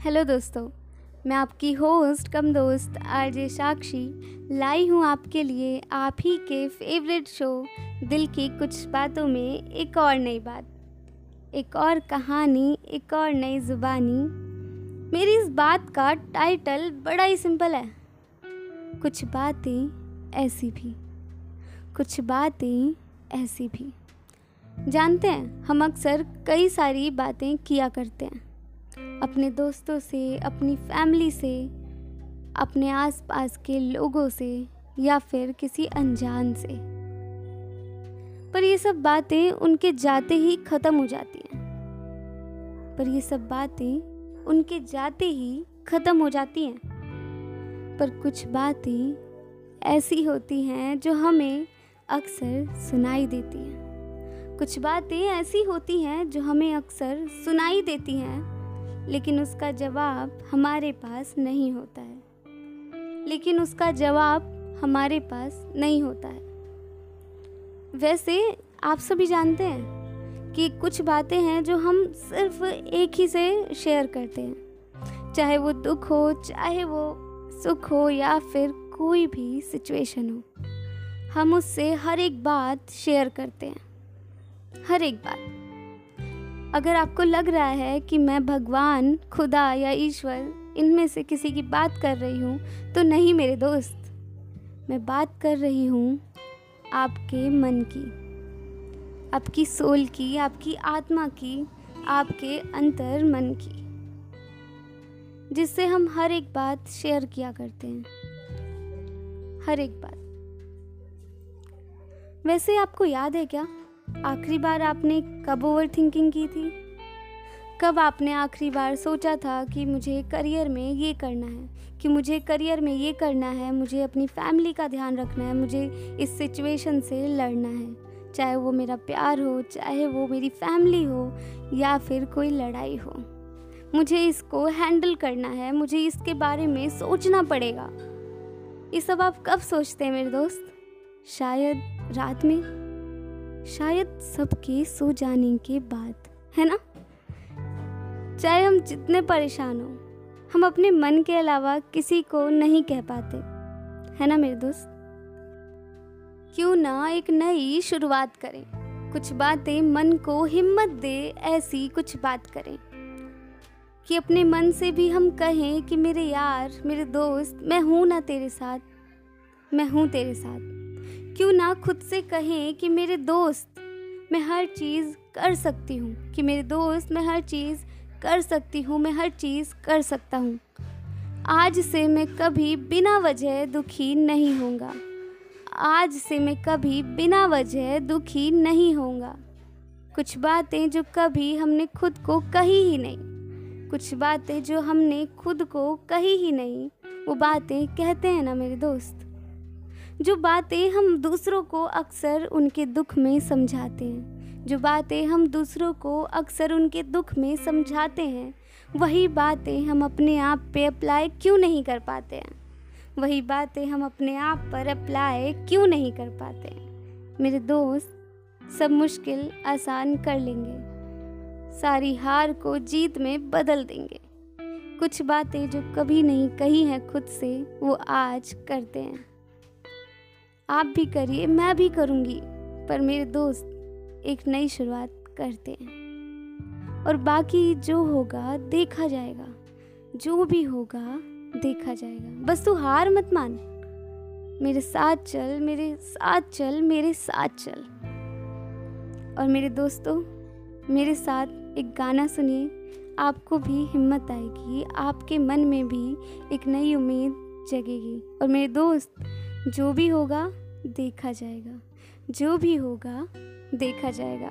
Hello दोस्तों, मैं आपकी होस्ट, कम दोस्त, आरजे साक्षी, लाई हूँ आपके लिए आप ही के फेवरेट शो दिल की कुछ बातों में एक और नई बात, एक और कहानी, एक और नई ज़ुबानी। मेरी इस बात का टाइटल बड़ा ही सिंपल है। कुछ बातें ऐसी भी, कुछ बातें ऐसी भी। जानते हैं, हम अक्सर कई सारी बातें किया करते हैं। अपने दोस्तों से, अपनी फैमिली से, अपने आसपास के लोगों से या फिर किसी अनजान से। पर ये सब बातें उनके जाते ही ख़त्म हो जाती हैं। पर ये सब बातें उनके जाते ही ख़त्म हो जाती हैं। पर कुछ बातें ऐसी होती हैं जो हमें अक्सर सुनाई देती हैं। कुछ बातें ऐसी होती हैं जो हमें अक्सर सुनाई देती हैं। लेकिन उसका जवाब हमारे पास नहीं होता है। लेकिन उसका जवाब हमारे पास नहीं होता है। वैसे आप सभी जानते हैं कि कुछ बातें हैं जो हम सिर्फ़ एक ही से शेयर करते हैं। चाहे वो दुख हो, चाहे वो सुख हो या फिर कोई भी सिचुएशन हो, हम उससे हर एक बात शेयर करते हैं। हर एक बात। अगर आपको लग रहा है कि मैं भगवान, खुदा या ईश्वर इनमें से किसी की बात कर रही हूँ तो नहीं मेरे दोस्त। मैं बात कर रही हूँ आपके मन की, आपकी सोल की, आपकी आत्मा की, आपके अंतर मन की, जिससे हम हर एक बात शेयर किया करते हैं। हर एक बात। वैसे आपको याद है क्या? आखिरी बार आपने कब ओवर थिंकिंग की थी? कब आपने आखिरी बार सोचा था कि मुझे करियर में ये करना है, कि मुझे करियर में ये करना है, मुझे अपनी फैमिली का ध्यान रखना है, मुझे इस सिचुएशन से लड़ना है? चाहे वो मेरा प्यार हो, चाहे वो मेरी फैमिली हो, या फिर कोई लड़ाई हो। मुझे इसको हैंडल करना है, मुझे इसके बारे में सोचना पड़ेगा। ये सब आप कब सोचते हैं मेरे दोस्त? शायद रात में? शायद सबके सो जाने के बाद, है ना? चाहे हम जितने परेशान हो, हम अपने मन के अलावा किसी को नहीं कह पाते। है ना मेरे दोस्त? क्यों ना एक नई शुरुआत करें। कुछ बातें मन को हिम्मत दे, ऐसी कुछ बात करें। कि अपने मन से भी हम कहें कि मेरे यार, मेरे दोस्त, मैं हूँ ना तेरे साथ, मैं हूँ तेरे साथ। क्यों ना खुद से कहें कि मेरे दोस्त, मैं हर चीज़ कर सकती हूँ। कि मेरे दोस्त, मैं हर चीज़ कर सकती हूँ, मैं हर चीज़ कर सकता हूँ। आज से मैं कभी बिना वजह दुखी नहीं होऊँगा। आज से मैं कभी बिना वजह दुखी नहीं होऊँगा। कुछ बातें जो कभी हमने खुद को कही ही नहीं। कुछ बातें जो हमने खुद को कही ही नहीं, वो बातें कहते हैं ना मेरे दोस्त। जो बातें हम दूसरों को अक्सर उनके दुख में समझाते हैं, जो बातें हम दूसरों को अक्सर उनके दुख में समझाते हैं, वही बातें हम अपने आप पे अप्लाई क्यों नहीं कर पाते हैं? वही बातें हम अपने आप पर अप्लाई क्यों नहीं कर पाते हैं? मेरे दोस्त, सब मुश्किल आसान कर लेंगे। सारी हार को जीत में बदल देंगे। कुछ बातें जो कभी नहीं कही हैं खुद से, वो आज करते हैं। आप भी करिए, मैं भी करूँगी। पर मेरे दोस्त एक नई शुरुआत करते हैं। और बाकी जो होगा, देखा जाएगा। जो भी होगा, देखा जाएगा। बस तू हार मत मान। मेरे साथ चल, मेरे साथ चल, मेरे साथ चल। और मेरे दोस्तों, मेरे साथ एक गाना सुनिए। आपको भी हिम्मत आएगी, आपके मन में भी एक नई उम्मीद जगेगी। और मेरे दोस्त, जो भी होगा देखा जाएगा। जो भी होगा देखा जाएगा।